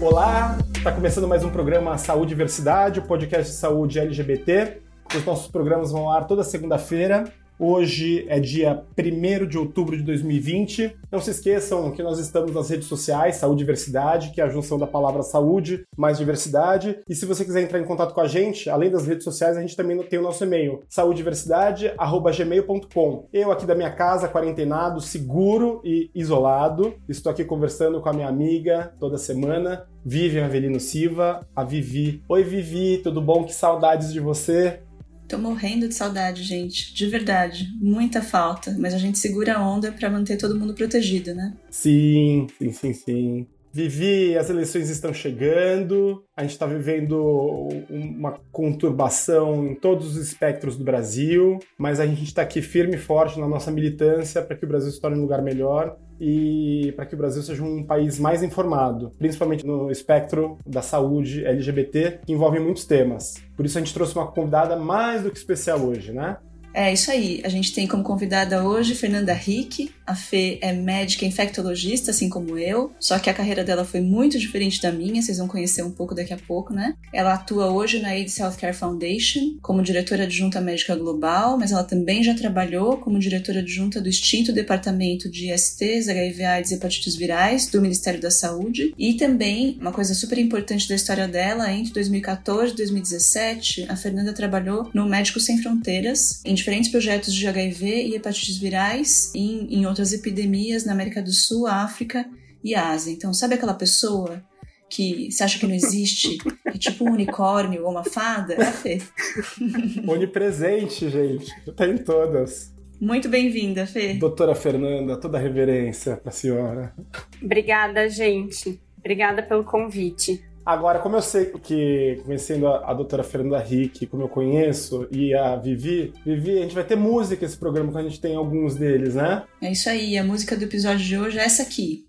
Olá, está começando mais um programa Saúde e Diversidade, o podcast de saúde LGBT. Os nossos programas vão ao ar toda segunda-feira Hoje é dia 1 de outubro de 2020. Não se esqueçam que nós estamos nas redes sociais, Saúde Diversidade, que é a junção da palavra saúde mais diversidade. E se você quiser entrar em contato com a gente, além das redes sociais, a gente também tem o nosso e-mail, saudediversidade.gmail.com. Eu aqui da minha casa, quarentenado, seguro e isolado. Estou aqui conversando com a minha amiga toda semana, Vivian Avelino Silva, a Vivi. Oi, Vivi, tudo bom? Que saudades de você. Tô morrendo de saudade, gente. De verdade. Muita falta. Mas a gente segura a onda para manter todo mundo protegido, né? Sim, sim, sim, sim. Vivi, as eleições estão chegando, a gente está vivendo uma conturbação em todos os espectros do Brasil, mas a gente está aqui firme e forte na nossa militância para que o Brasil se torne um lugar melhor e para que o Brasil seja um país mais informado, principalmente no espectro da saúde LGBT, que envolve muitos temas. Por isso a gente trouxe uma convidada mais do que especial hoje, né? É isso aí. A gente tem como convidada hoje Fernanda Rick. A Fê é médica infectologista, assim como eu, só que a carreira dela foi muito diferente da minha, vocês vão conhecer um pouco daqui a pouco, né? Ela atua hoje na AIDS Healthcare Foundation como diretora adjunta médica global, mas ela também já trabalhou como diretora adjunta do extinto Departamento de ISTs, HIV, AIDS e hepatites virais do Ministério da Saúde. E também, uma coisa super importante da história dela, entre 2014 e 2017, a Fernanda trabalhou no Médicos Sem Fronteiras, em diferentes projetos de HIV e hepatites virais em, em outras epidemias na América do Sul, África e Ásia. Então, sabe aquela pessoa que você acha que não existe, é tipo um unicórnio ou uma fada? É a Fê. Onipresente, gente. Tá em todas. Muito bem-vinda, Fê. Doutora Fernanda, toda a reverência para a senhora. Obrigada, gente. Obrigada pelo convite. Agora, como eu sei que, conhecendo a, a doutora Fernanda Rick, como eu conheço, e a Vivi, Vivi, a gente vai ter música esse programa, que a gente tem alguns deles, né? É isso aí, a música do episódio de hoje é essa aqui.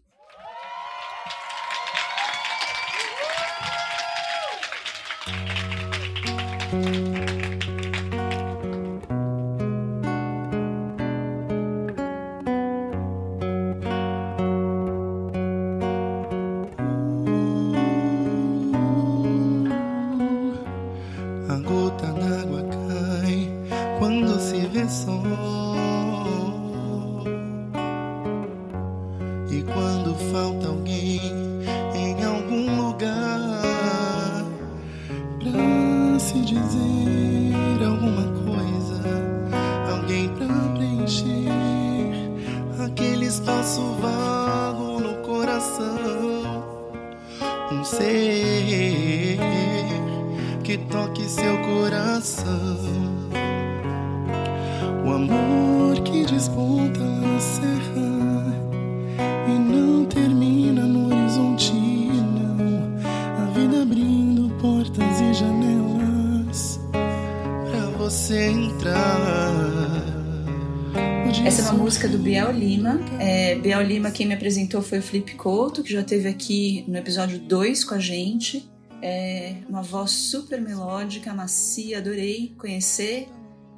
Lima, quem me apresentou foi o Felipe Couto, que já esteve aqui no episódio 2 com a gente. É uma voz super melódica, macia, adorei conhecer.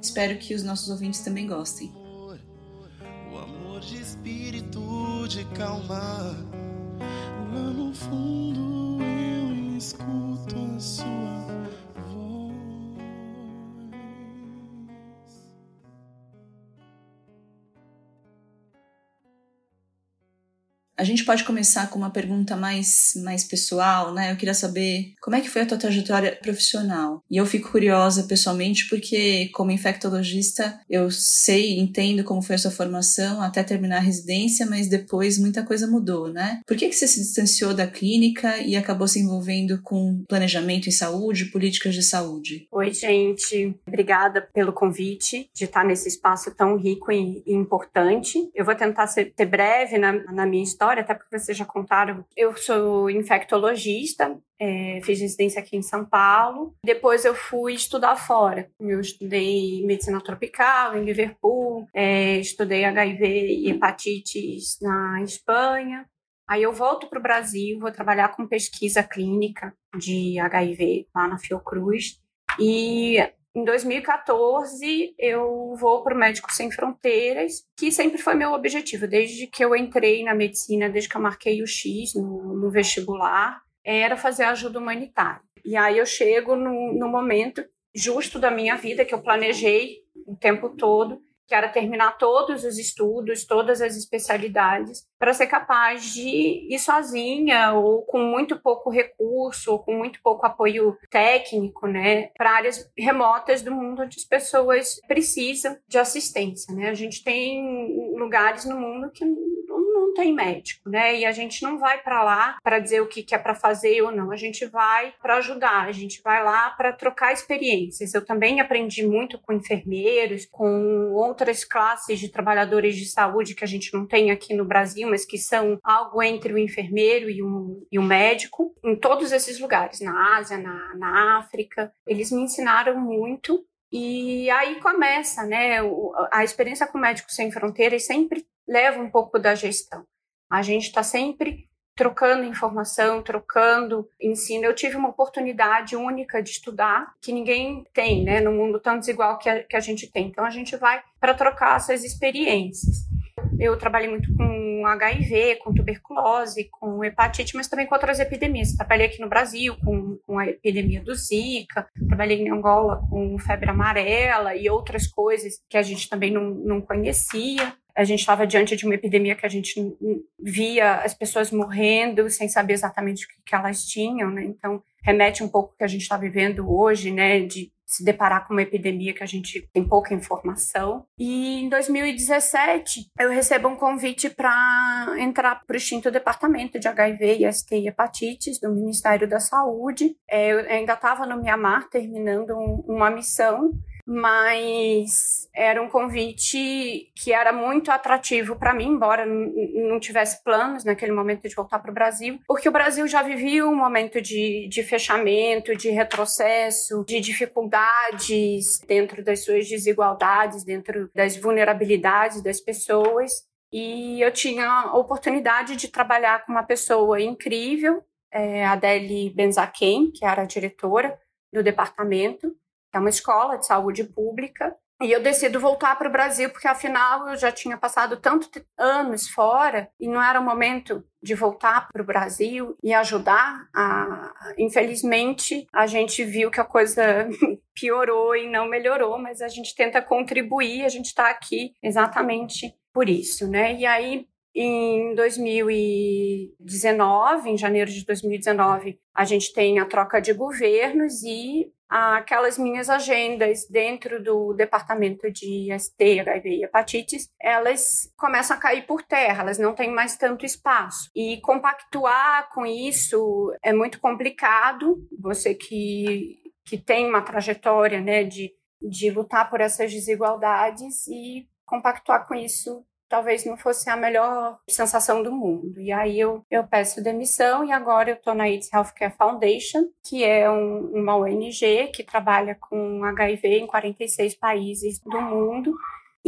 Espero que os nossos ouvintes também gostem. O amor de espírito de calma, lá no fundo eu escuto a sua A gente pode começar com uma pergunta mais, mais pessoal, né? Eu queria saber como é que foi a tua trajetória profissional. E eu fico curiosa pessoalmente porque, como infectologista, eu sei, entendo como foi a sua formação até terminar a residência, mas depois muita coisa mudou, né? Por que, que você se distanciou da clínica e acabou se envolvendo com planejamento em saúde, políticas de saúde? Oi, gente. Obrigada pelo convite de estar nesse espaço tão rico e, importante. Eu vou tentar ser, ser breve na, na minha história história, até porque vocês já contaram. Eu sou infectologista, é, fiz residência aqui em São Paulo. Depois eu fui estudar fora. Eu estudei medicina tropical em Liverpool, é, estudei HIV e hepatites na Espanha. Aí eu volto para o Brasil, vou trabalhar com pesquisa clínica de HIV lá na Fiocruz. E em 2014, eu vou para o Médicos Sem Fronteiras, que sempre foi meu objetivo, desde que eu entrei na medicina, desde que eu marquei o X no, no vestibular, era fazer ajuda humanitária. E aí eu chego no, no momento justo da minha vida, que eu planejei o tempo todo, que era terminar todos os estudos, todas as especialidades, para ser capaz de ir sozinha ou com muito pouco recurso ou com muito pouco apoio técnico, né, para áreas remotas do mundo onde as pessoas precisam de assistência, né? A gente tem lugares no mundo que não tem médico, né? E a gente não vai para lá para dizer o que, que é para fazer ou não. A gente vai para ajudar, a gente vai lá para trocar experiências. Eu também aprendi muito com enfermeiros, com outras classes de trabalhadores de saúde que a gente não tem aqui no Brasil, mas que são algo entre o enfermeiro e o, e o médico, em todos esses lugares, na Ásia, na, na África. Eles me ensinaram muito e aí começa, né? A experiência com Médicos Sem Fronteiras sempre leva um pouco da gestão. A gente está sempre trocando informação, trocando ensino. Eu tive uma oportunidade única de estudar que ninguém tem, né, no mundo tão desigual que a, que a gente tem. Então a gente vai para trocar essas experiências. Eu trabalhei muito com HIV, com tuberculose, com hepatite, mas também com outras epidemias. Trabalhei aqui no Brasil com, com a epidemia do Zika, trabalhei em Angola com febre amarela e outras coisas que a gente também não, não conhecia a gente estava diante de uma epidemia que a gente via as pessoas morrendo sem saber exatamente o que, elas tinham, né? Então, remete um pouco ao que a gente está vivendo hoje, né? De se deparar com uma epidemia que a gente tem pouca informação. E em 2017, eu recebo um convite para entrar para o extinto departamento de HIV, IST e hepatites do Ministério da Saúde. É, eu ainda estava no Mianmar terminando uma missão mas era um convite que era muito atrativo para mim, embora não tivesse planos naquele momento de voltar para o Brasil, porque o Brasil já vivia um momento de, de fechamento, de retrocesso, de dificuldades dentro das suas desigualdades, dentro das vulnerabilidades das pessoas. E eu tinha a oportunidade de trabalhar com uma pessoa incrível, é, Adele Benzaquem, que era a diretora do departamento, é uma escola de saúde pública. E eu decido voltar para o Brasil porque, afinal, eu já tinha passado tantos anos fora e não era o momento de voltar para o Brasil e ajudar. A... Infelizmente, a gente viu que a coisa piorou e não melhorou, mas a gente tenta contribuir, a gente está aqui exatamente por isso, né? E aí, em 2019, em janeiro de 2019, a gente tem a troca de governos e aquelas minhas agendas dentro do departamento de ST, HIV e hepatites, elas começam a cair por terra, elas não têm mais tanto espaço. E compactuar com isso é muito complicado. Você que, que tem uma trajetória né, de, de lutar por essas desigualdades e compactuar com isso talvez não fosse a melhor sensação do mundo. E aí eu, eu peço demissão e agora eu estou na AIDS Healthcare Foundation, que é um, uma ONG que trabalha com HIV em 46 países do mundo.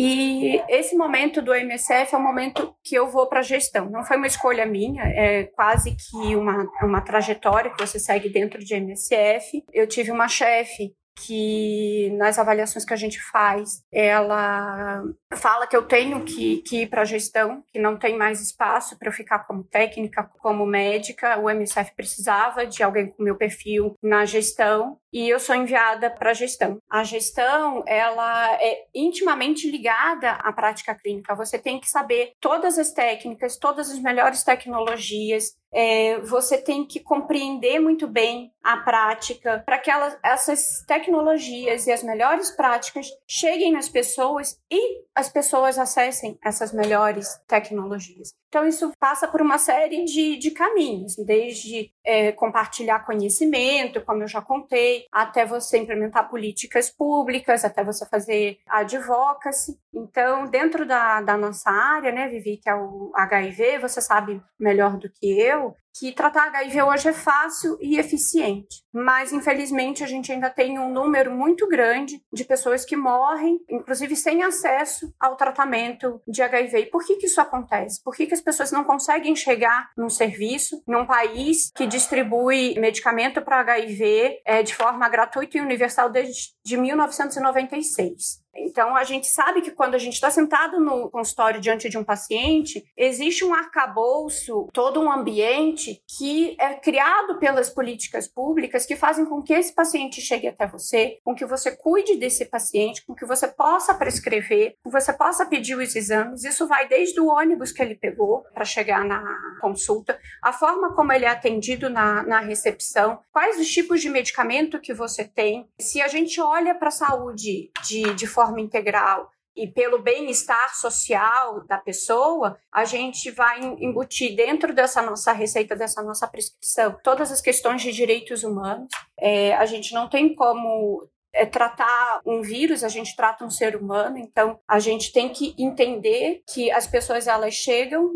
E esse momento do MSF é um momento que eu vou para a gestão. Não foi uma escolha minha, é quase que uma, uma trajetória que você segue dentro de MSF. Eu tive uma chefe que nas avaliações que a gente faz, ela fala que eu tenho que, que ir para a gestão, que não tem mais espaço para eu ficar como técnica, como médica. O MSF precisava de alguém com meu perfil na gestão e eu sou enviada para a gestão. A gestão, ela é intimamente ligada à prática clínica. Você tem que saber todas as técnicas, todas as melhores tecnologias, é, você tem que compreender muito bem a prática para que essas tecnologias e as melhores práticas cheguem nas pessoas e as pessoas acessem essas melhores tecnologias. Então, isso passa por uma série de, de caminhos, desde é, compartilhar conhecimento, como eu já contei, até você implementar políticas públicas, até você fazer advocacy. Então, dentro da, da nossa área, né, Vivi, que é o HIV, você sabe melhor do que eu, que tratar HIV hoje é fácil e eficiente, mas infelizmente a gente ainda tem um número muito grande de pessoas que morrem, inclusive sem acesso ao tratamento de HIV. E por que, que isso acontece? Por que, que as pessoas não conseguem chegar num serviço, num país que distribui medicamento para HIV é, de forma gratuita e universal desde de 1996? Então, a gente sabe que quando a gente está sentado no consultório diante de um paciente, existe um arcabouço, todo um ambiente que é criado pelas políticas públicas que fazem com que esse paciente chegue até você, com que você cuide desse paciente, com que você possa prescrever, com que você possa pedir os exames. Isso vai desde o ônibus que ele pegou para chegar na consulta, a forma como ele é atendido na, na recepção, quais os tipos de medicamento que você tem. Se a gente olha para a saúde de, de forma forma integral e pelo bem-estar social da pessoa, a gente vai embutir dentro dessa nossa receita, dessa nossa prescrição, todas as questões de direitos humanos. É, a gente não tem como é, tratar um vírus, a gente trata um ser humano, então a gente tem que entender que as pessoas elas chegam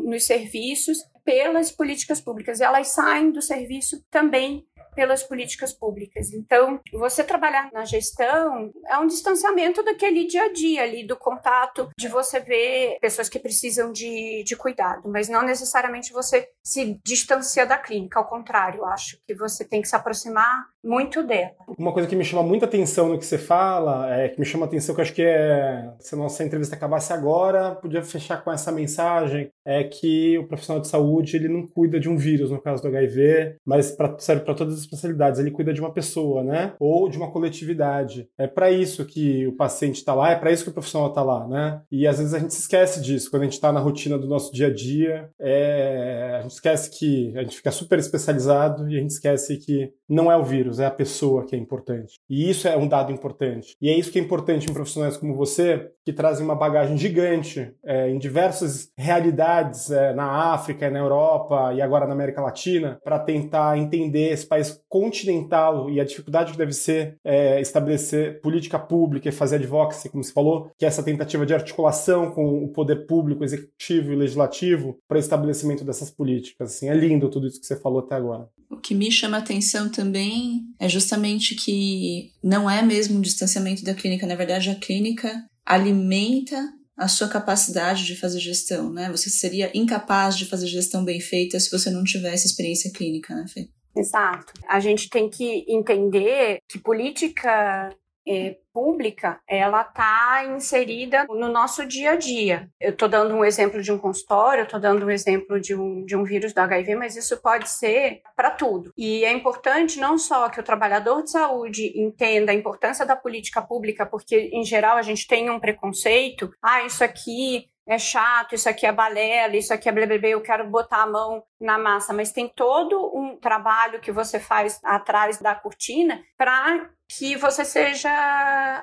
nos serviços pelas políticas públicas, elas saem do serviço também pelas políticas públicas. Então, você trabalhar na gestão é um distanciamento daquele dia a dia ali, do contato, de você ver pessoas que precisam de, de cuidado, mas não necessariamente você se distancia da clínica, ao contrário, acho que você tem que se aproximar muito dela. Uma coisa que me chama muita atenção no que você fala, é que me chama atenção que eu acho que é, se a nossa entrevista acabasse agora, podia fechar com essa mensagem, é que o profissional de saúde, ele não cuida de um vírus, no caso do HIV, mas pra, serve para todas as especialidades, ele cuida de uma pessoa, né? Ou de uma coletividade. É para isso que o paciente está lá, é para isso que o profissional está lá, né? E às vezes a gente se esquece disso, quando a gente está na rotina do nosso dia a dia, é... a gente esquece que a gente fica super especializado e a gente esquece que não é o vírus, é a pessoa que é importante. E isso é um dado importante. E é isso que é importante em profissionais como você, que trazem uma bagagem gigante é, em diversas realidades é, na África, na Europa e agora na América Latina, para tentar entender esse país continental e a dificuldade que deve ser é, estabelecer política pública e fazer advocacy, como você falou, que é essa tentativa de articulação com o poder público, executivo e legislativo para o estabelecimento dessas políticas. Assim, é lindo tudo isso que você falou até agora. O que me chama atenção também é justamente que não é mesmo um distanciamento da clínica, na verdade a clínica alimenta a sua capacidade de fazer gestão, né? Você seria incapaz de fazer gestão bem feita se você não tivesse experiência clínica, né, Fê? Exato. A gente tem que entender que política é, pública, ela está inserida no nosso dia a dia. Eu estou dando um exemplo de um consultório, estou dando um exemplo de um, de um vírus do HIV, mas isso pode ser para tudo. E é importante não só que o trabalhador de saúde entenda a importância da política pública, porque em geral a gente tem um preconceito, ah, isso aqui é chato, isso aqui é balela, isso aqui é blá, eu quero botar a mão na massa, mas tem todo um trabalho que você faz atrás da cortina para que você seja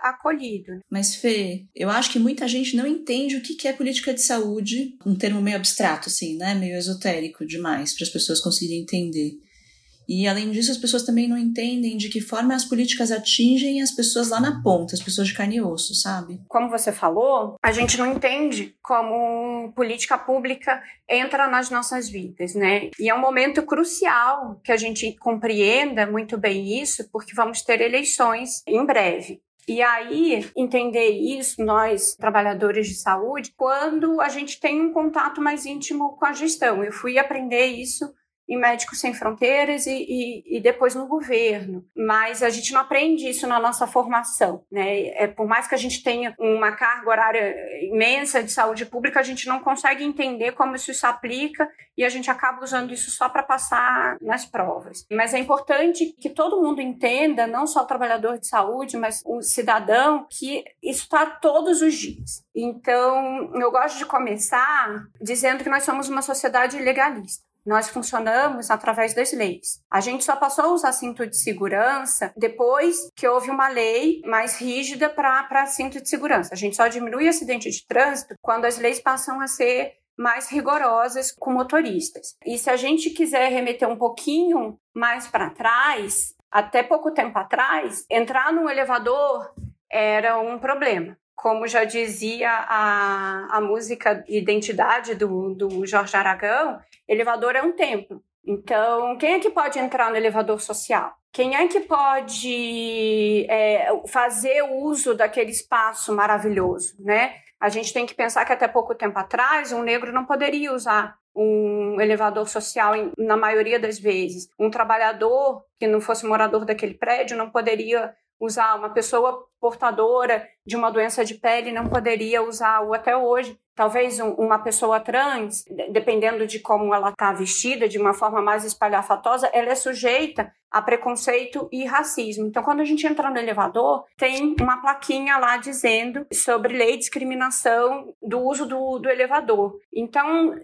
acolhido. Mas, Fê, eu acho que muita gente não entende o que é política de saúde, um termo meio abstrato, assim, né? Meio esotérico demais, para as pessoas conseguirem entender. E além disso, as pessoas também não entendem de que forma as políticas atingem as pessoas lá na ponta, as pessoas de carne e osso, sabe? Como você falou, a gente não entende como política pública entra nas nossas vidas, né? E é um momento crucial que a gente compreenda muito bem isso, porque vamos ter eleições em breve. E aí, entender isso, nós, trabalhadores de saúde, quando a gente tem um contato mais íntimo com a gestão. Eu fui aprender isso em Médicos Sem Fronteiras e, e, e, depois no governo. Mas a gente não aprende isso na nossa formação. Né? É, por mais que a gente tenha uma carga horária imensa de saúde pública, a gente não consegue entender como isso se aplica e a gente acaba usando isso só para passar nas provas. Mas é importante que todo mundo entenda, não só o trabalhador de saúde, mas o cidadão, que isso está todos os dias. Então, eu gosto de começar dizendo que nós somos uma sociedade legalista. Nós funcionamos através das leis. A gente só passou a usar cinto de segurança depois que houve uma lei mais rígida para cinto de segurança. A gente só diminui acidente de trânsito quando as leis passam a ser mais rigorosas com motoristas. E se a gente quiser remeter um pouquinho mais para trás, até pouco tempo atrás, entrar num elevador era um problema como já dizia a, a música Identidade do, do Jorge Aragão, elevador é um templo. Então, quem é que pode entrar no elevador social? Quem é que pode é, fazer uso daquele espaço maravilhoso, né? A gente tem que pensar que até pouco tempo atrás um negro não poderia usar um elevador social na maioria das vezes. Um trabalhador que não fosse morador daquele prédio não poderia usar. Uma pessoa portadora de uma doença de pele não poderia usar, ou até hoje, talvez um, uma pessoa trans, dependendo de como ela está vestida, de uma forma mais espalhafatosa, ela é sujeita a preconceito e racismo. Então, quando a gente entra no elevador, tem uma plaquinha lá dizendo sobre lei de discriminação do uso do, do elevador. Então,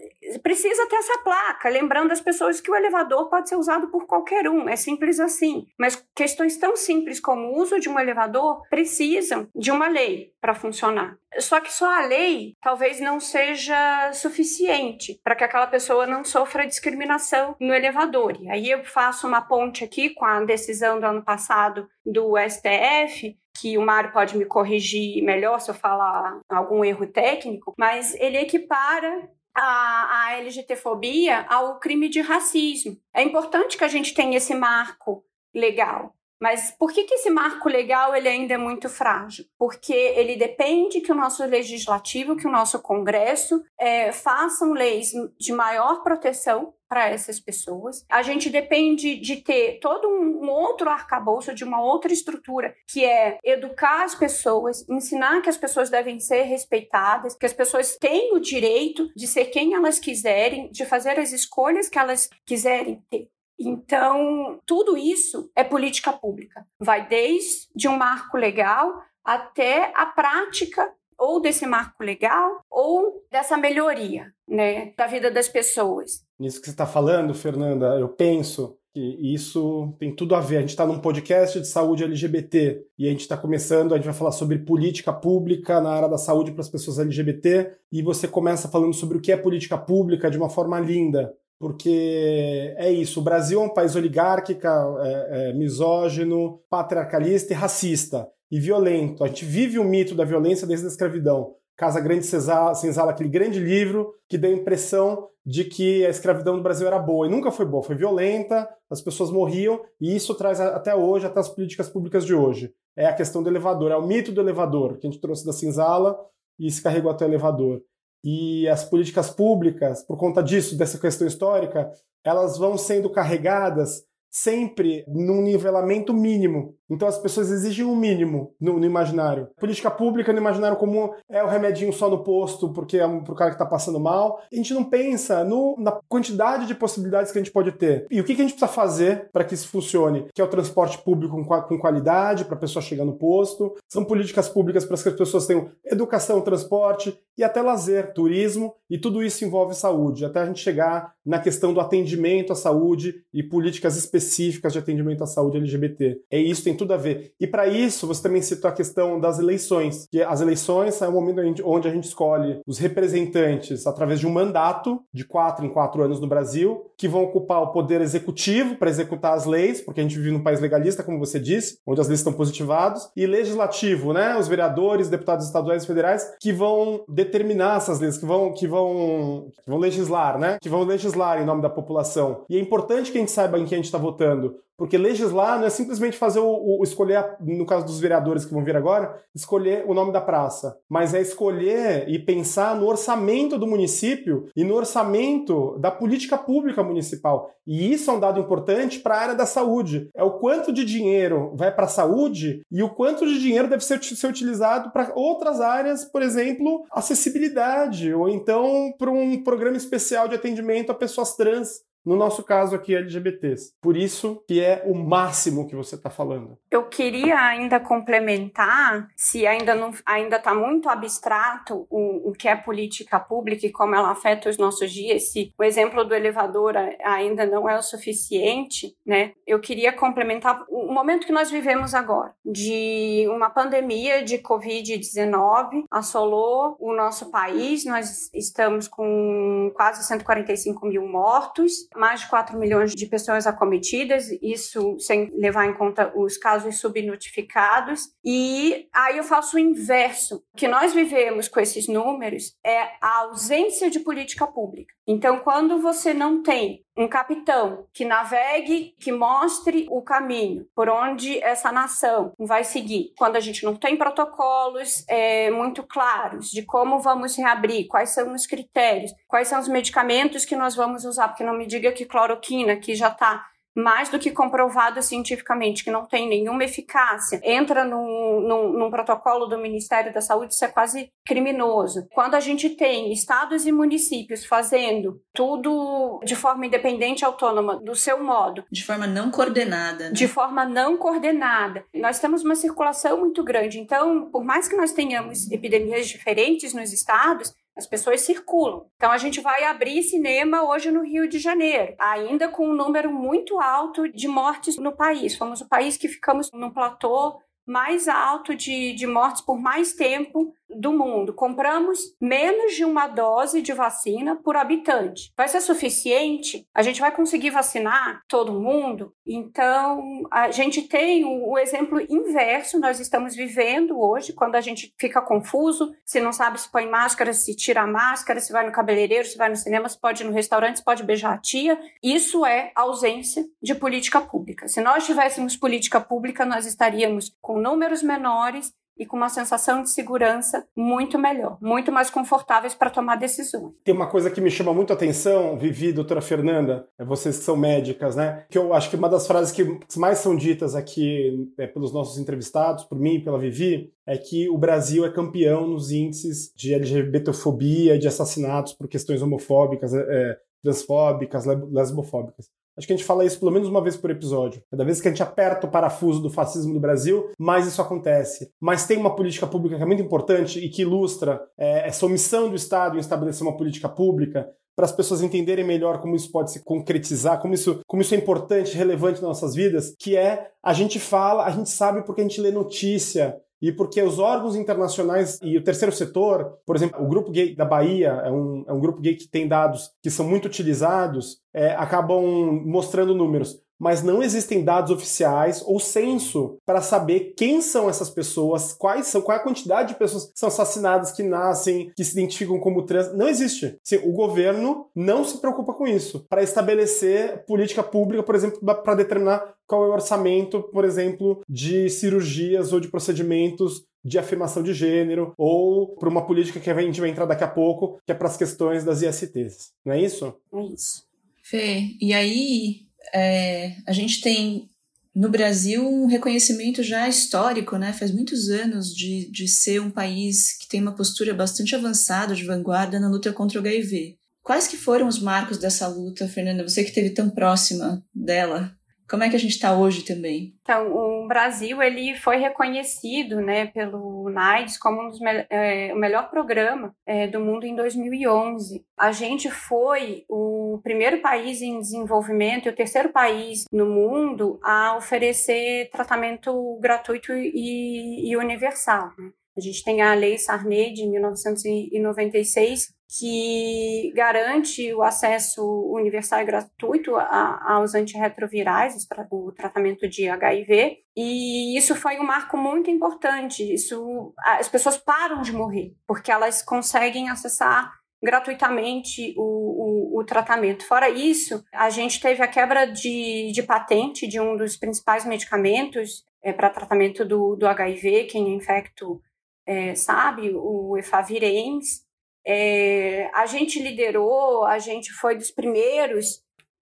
precisa ter essa placa, lembrando as pessoas que o elevador pode ser usado por qualquer um, é simples assim. Mas questões tão simples como o uso de um elevador precisam de uma lei para funcionar. Só que só a lei talvez não seja suficiente para que aquela pessoa não sofra discriminação no elevador. E aí eu faço uma ponte aqui com a decisão do ano passado do STF, que o Mário pode me corrigir melhor se eu falar algum erro técnico, mas ele equipara a, LGTfobia ao crime de racismo. É importante que a gente tenha esse marco legal. Mas por que, que esse marco legal ele ainda é muito frágil? Porque ele depende que o nosso legislativo, que o nosso Congresso é, façam leis de maior proteção para essas pessoas. A gente depende de ter todo um outro arcabouço, de uma outra estrutura, que é educar as pessoas, ensinar que as pessoas devem ser respeitadas, que as pessoas têm o direito de ser quem elas quiserem, de fazer as escolhas que elas quiserem ter. Então, tudo isso é política pública. Vai desde um marco legal até a prática ou desse marco legal ou dessa melhoria né, da vida das pessoas. Nisso que você está falando, Fernanda, eu penso que isso tem tudo a ver. A gente está num podcast de saúde LGBT e a gente está começando, a gente vai falar sobre política pública na área da saúde para as pessoas LGBT e você começa falando sobre o que é política pública de uma forma linda porque é isso, o Brasil é um país oligárquico, é, é, misógino, patriarcalista e racista, e violento. A gente vive o mito da violência desde a escravidão. Casa Grande Senzala, aquele grande livro que deu a impressão de que a escravidão no Brasil era boa, e nunca foi boa, foi violenta, as pessoas morriam, e isso traz até hoje, até as políticas públicas de hoje. É a questão do elevador, é o mito do elevador, que a gente trouxe da Senzala e se carregou até o elevador e as políticas públicas, por conta disso, dessa questão histórica, elas vão sendo carregadas sempre num nivelamento mínimo. Então as pessoas exigem um mínimo no, no, imaginário. Política pública no imaginário comum é o remedinho só no posto porque é um, pro cara que tá passando mal. A gente não pensa no, na quantidade de possibilidades que a gente pode ter. E o que, que a gente precisa fazer para que isso funcione? Que é o transporte público com, com qualidade, para a pessoa chegar no posto. São políticas públicas para que as pessoas tenham educação, transporte e até lazer, turismo, e tudo isso envolve saúde, até a gente chegar na questão do atendimento à saúde e políticas específicas de atendimento à saúde LGBT. É isso, tem tudo a ver. E para isso, você também citou a questão das eleições, que as eleições é o momento onde a gente escolhe os representantes através de um mandato de quatro em quatro anos no Brasil, que vão ocupar o poder executivo para executar as leis, porque a gente vive num país legalista, como você disse, onde as leis estão positivadas, e legislativo, né, os vereadores, deputados estaduais e federais, que vão determinar essas leis, que vão, que vão, que vão legislar, né, que vão legislar em nome da população. E é importante que a gente saiba em quem a gente está votando, porque legislar não é simplesmente fazer o, o, escolher, no caso dos vereadores que vão vir agora, escolher o nome da praça, mas é escolher e pensar no orçamento do município e no orçamento da política pública municipal. E isso é um dado importante para a área da saúde. É o quanto de dinheiro vai para a saúde e o quanto de dinheiro deve ser, ser utilizado para outras áreas, por exemplo, acessibilidade, ou então para um programa especial de atendimento a pessoas trans no nosso caso aqui, LGBTs. Por isso que é o máximo que você está falando. Eu queria ainda complementar, se ainda não ainda está muito abstrato o, o que é política pública e como ela afeta os nossos dias, se o exemplo do elevador ainda não é o suficiente, né? Eu queria complementar o momento que nós vivemos agora, de uma pandemia de Covid-19 assolou o nosso país, nós estamos com quase 145 mil mortos, mais de 4 milhões de pessoas acometidas, isso sem levar em conta os casos subnotificados. E aí eu faço o inverso. O que nós vivemos com esses números é a ausência de política pública. Então, quando você não tem um capitão que navegue, que mostre o caminho por onde essa nação vai seguir, quando a gente não tem protocolos é, muito claros de como vamos reabrir, quais são os critérios, quais são os medicamentos que nós vamos usar, porque não me diga que cloroquina, que já está mais do que comprovado cientificamente que não tem nenhuma eficácia, entra num, num, num, protocolo do Ministério da Saúde, isso é quase criminoso. Quando a gente tem estados e municípios fazendo tudo de forma independente, autônoma, do seu modo. De forma não coordenada. Né? De forma não coordenada. Nós temos uma circulação muito grande. Então, por mais que nós tenhamos epidemias diferentes nos estados, as pessoas circulam. Então a gente vai abrir cinema hoje no Rio de Janeiro, ainda com um número muito alto de mortes no país. Fomos o país que ficamos no platô mais alto de, de mortes por mais tempo do mundo. Compramos menos de uma dose de vacina por habitante. Vai ser suficiente? A gente vai conseguir vacinar todo mundo? Então, a gente tem o, o exemplo inverso, nós estamos vivendo hoje, quando a gente fica confuso, se não sabe se põe máscara, se tira a máscara, se vai no cabeleireiro, se vai no cinema, se pode ir no restaurante, se pode beijar a tia. Isso é ausência de política pública. Se nós tivéssemos política pública, nós estaríamos com números menores e com uma sensação de segurança muito melhor, muito mais confortáveis para tomar decisões. Tem uma coisa que me chama muito a atenção, Vivi, doutora Fernanda, é vocês que são médicas, né? Que eu acho que uma das frases que mais são ditas aqui é, pelos nossos entrevistados, por mim e pela Vivi, é que o Brasil é campeão nos índices de LGBTfobia, de assassinatos por questões homofóbicas, é, transfóbicas, lesbofóbicas. Acho que a gente fala isso pelo menos uma vez por episódio. Cada vez que a gente aperta o parafuso do fascismo no Brasil, mais isso acontece. Mas tem uma política pública que é muito importante e que ilustra é, essa omissão do Estado em estabelecer uma política pública para as pessoas entenderem melhor como isso pode se concretizar, como isso, como isso é importante, relevante nas nossas vidas, que é a gente fala, a gente sabe porque a gente lê notícia, e porque os órgãos internacionais e o terceiro setor, por exemplo, o Grupo Gay da Bahia é um, é um grupo gay que tem dados que são muito utilizados, é, acabam mostrando números mas não existem dados oficiais ou censo para saber quem são essas pessoas, quais são, qual é a quantidade de pessoas que são assassinadas, que nascem, que se identificam como trans. Não existe. Sim, o governo não se preocupa com isso para estabelecer política pública, por exemplo, para determinar qual é o orçamento, por exemplo, de cirurgias ou de procedimentos de afirmação de gênero ou para uma política que a gente vai entrar daqui a pouco, que é para as questões das ISTs. Não é isso? É isso. Fê, e aí é, a gente tem no Brasil um reconhecimento já histórico, né? Faz muitos anos de, de ser um país que tem uma postura bastante avançada, de vanguarda na luta contra o HIV. Quais que foram os marcos dessa luta, Fernanda? Você que esteve tão próxima dela. Como é que a gente está hoje também? Então, o Brasil ele foi reconhecido né, pelo NAIDS como um dos me é, o melhor programa é, do mundo em 2011. A gente foi o primeiro país em desenvolvimento e o terceiro país no mundo a oferecer tratamento gratuito e, e universal. Né? A gente tem a Lei Sarney de 1996, que garante o acesso universal e gratuito a, aos antirretrovirais, o tratamento de HIV, e isso foi um marco muito importante. Isso, as pessoas param de morrer, porque elas conseguem acessar gratuitamente o, o, o, tratamento. Fora isso, a gente teve a quebra de, de patente de um dos principais medicamentos é, para tratamento do, do HIV, quem é infecto é, sabe, o Efavirenz. É, a gente liderou, a gente foi dos primeiros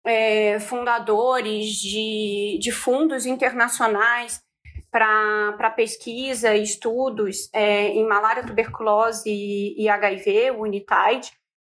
é, fundadores de, de fundos internacionais para pesquisa e estudos é, em malária, tuberculose e, e HIV, o UNITAID.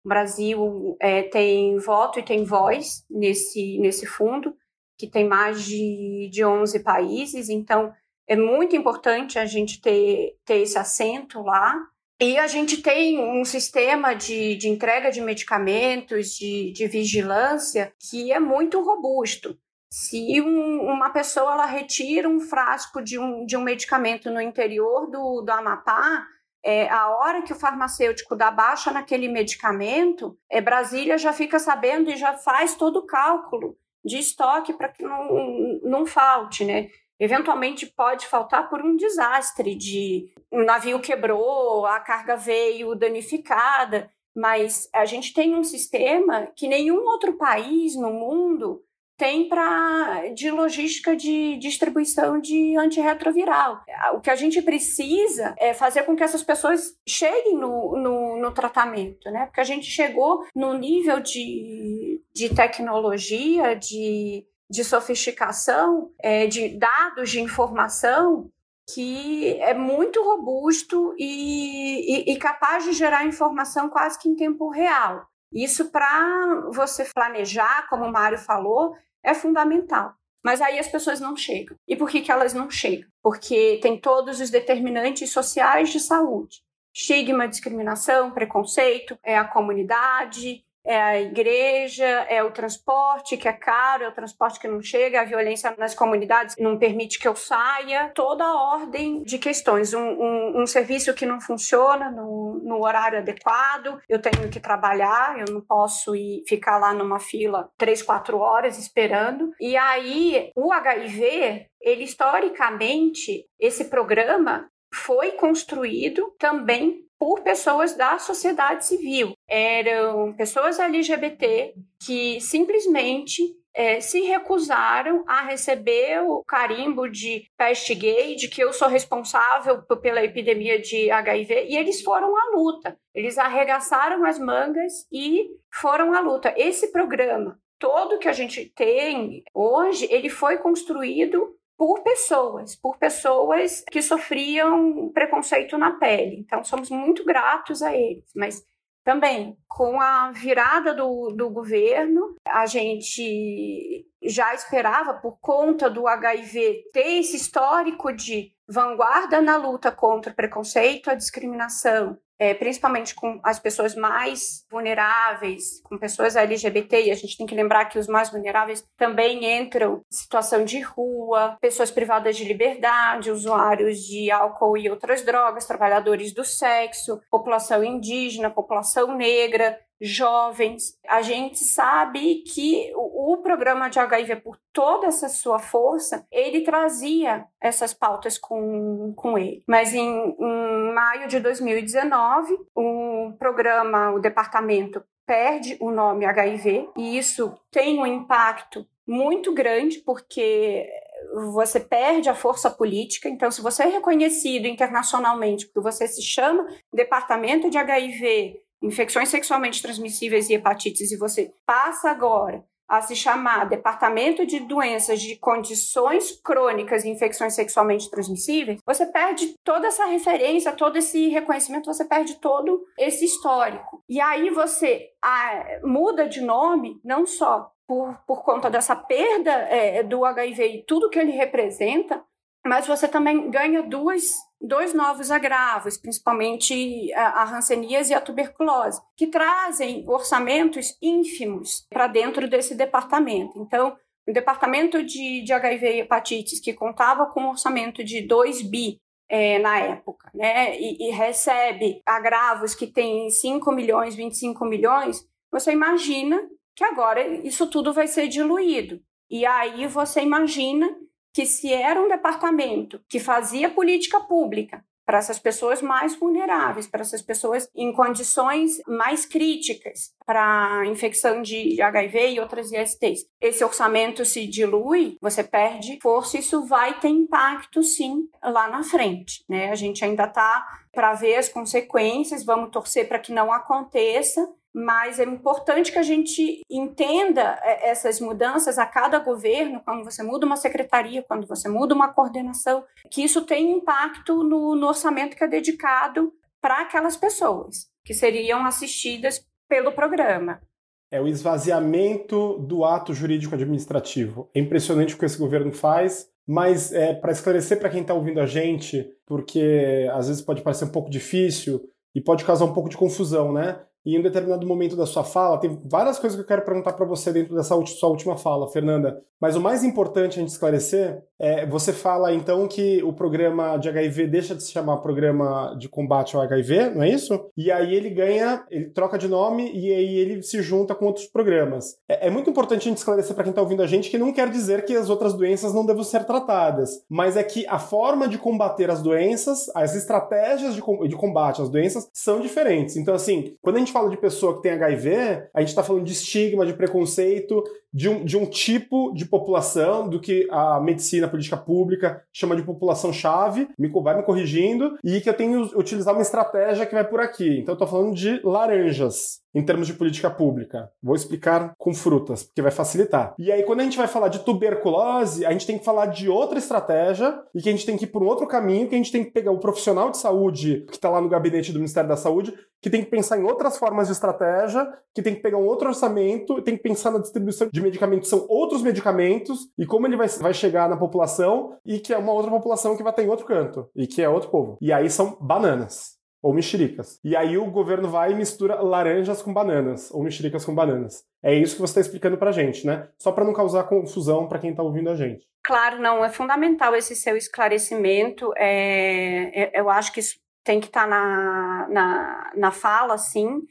O Brasil é, tem voto e tem voz nesse, nesse fundo, que tem mais de, de 11 países, então é muito importante a gente ter, ter esse assento lá. E a gente tem um sistema de, de entrega de medicamentos, de, de vigilância, que é muito robusto. Se um, uma pessoa ela retira um frasco de um, de um medicamento no interior do, do Amapá, é, a hora que o farmacêutico dá baixa naquele medicamento, é, Brasília já fica sabendo e já faz todo o cálculo de estoque para que não, não falte, né? Eventualmente pode faltar por um desastre de um navio quebrou, a carga veio danificada, mas a gente tem um sistema que nenhum outro país no mundo tem para de logística de distribuição de antirretroviral. O que a gente precisa é fazer com que essas pessoas cheguem no, no, no tratamento, né? Porque a gente chegou no nível de, de tecnologia, de, de sofisticação, é, de dados de informação que é muito robusto e, e, e capaz de gerar informação quase que em tempo real. Isso para você planejar, como o Mário falou, é fundamental. Mas aí as pessoas não chegam. E por que, que elas não chegam? Porque tem todos os determinantes sociais de saúde. Estigma, discriminação, preconceito, é a comunidade, é a igreja, é o transporte que é caro, é o transporte que não chega, a violência nas comunidades não permite que eu saia, toda a ordem de questões. Um, um, um serviço que não funciona no, no, horário adequado, eu tenho que trabalhar, eu não posso ir ficar lá numa fila três, quatro horas esperando. E aí, o HIV, ele historicamente, esse programa foi construído também por pessoas da sociedade civil. Eram pessoas LGBT que simplesmente é, se recusaram a receber o carimbo de peste gay, de que eu sou responsável pela epidemia de HIV, e eles foram à luta. Eles arregaçaram as mangas e foram à luta. Esse programa todo que a gente tem hoje, ele foi construído por pessoas, por pessoas que sofriam preconceito na pele. Então, somos muito gratos a eles. Mas também, com a virada do, do governo, a gente já esperava, por conta do HIV ter esse histórico de vanguarda na luta contra o preconceito, a discriminação, é, principalmente com as pessoas mais vulneráveis, com pessoas LGBT, e a gente tem que lembrar que os mais vulneráveis também entram em situação de rua, pessoas privadas de liberdade, usuários de álcool e outras drogas, trabalhadores do sexo, população indígena, população negra, jovens. A gente sabe que o, o, programa de HIV, por toda essa sua força, ele trazia essas pautas com, com ele. Mas em, em maio de 2019, o programa, o departamento perde o nome HIV e isso tem um impacto muito grande porque você perde a força política. Então, se você é reconhecido internacionalmente porque você se chama Departamento de HIV infecções sexualmente transmissíveis e hepatites, e você passa agora a se chamar Departamento de Doenças de Condições Crônicas e Infecções Sexualmente Transmissíveis, você perde toda essa referência, todo esse reconhecimento, você perde todo esse histórico. E aí você ah, muda de nome, não só por, por conta dessa perda é, do HIV e tudo que ele representa, mas você também ganha duas dois novos agravos, principalmente a, a e a tuberculose, que trazem orçamentos ínfimos para dentro desse departamento. Então, o departamento de, de HIV e hepatites, que contava com um orçamento de 2 bi é, na época, né, e, e, recebe agravos que tem 5 milhões, 25 milhões, você imagina que agora isso tudo vai ser diluído. E aí você imagina que se era um departamento que fazia política pública para essas pessoas mais vulneráveis, para essas pessoas em condições mais críticas para infecção de HIV e outras ISTs. Esse orçamento se dilui, você perde força, isso vai ter impacto sim lá na frente, né? A gente ainda está para ver as consequências, vamos torcer para que não aconteça, mas é importante que a gente entenda é, essas mudanças a cada governo, quando você muda uma secretaria, quando você muda uma coordenação, que isso tem impacto no, no orçamento que é dedicado para aquelas pessoas que seriam assistidas pelo programa. É o esvaziamento do ato jurídico administrativo. É impressionante o que esse governo faz, mas é, para esclarecer para quem está ouvindo a gente, porque às vezes pode parecer um pouco difícil e pode causar um pouco de confusão, né? E em determinado momento da sua fala, tem várias coisas que eu quero perguntar para você dentro dessa sua última fala, Fernanda. Mas o mais importante a gente esclarecer é você fala então que o programa de HIV deixa de se chamar programa de combate ao HIV, não é isso? E aí ele ganha, ele troca de nome e aí ele se junta com outros programas. É, é muito importante a gente esclarecer para quem está ouvindo a gente que não quer dizer que as outras doenças não devem ser tratadas, mas é que a forma de combater as doenças, as estratégias de, de combate às doenças são diferentes. Então, assim, quando a gente fala de pessoa que tem HIV, a gente está falando de estigma, de preconceito, de um, de um tipo de população do que a medicina, a política pública chama de população-chave, me, vai me corrigindo, e que eu tenho que utilizar uma estratégia que vai por aqui. Então eu estou falando de laranjas em termos de política pública. Vou explicar com frutas, porque vai facilitar. E aí, quando a gente vai falar de tuberculose, a gente tem que falar de outra estratégia e que a gente tem que ir por um outro caminho, que a gente tem que pegar o profissional de saúde que está lá no gabinete do Ministério da Saúde, que tem que pensar em outras formas de estratégia, que tem que pegar um outro orçamento, tem que pensar na distribuição de medicamentos, são outros medicamentos, e como ele vai, vai chegar na população, e que é uma outra população que vai estar em outro canto, e que é outro povo. E aí são bananas ou mexericas. E aí o governo vai e mistura laranjas com bananas, ou mexericas com bananas. É isso que você está explicando para gente, né? Só para não causar confusão para quem está ouvindo a gente. Claro, não, é fundamental esse seu esclarecimento. É, é eu acho que isso tem que estar tá na, na, na fala, sim.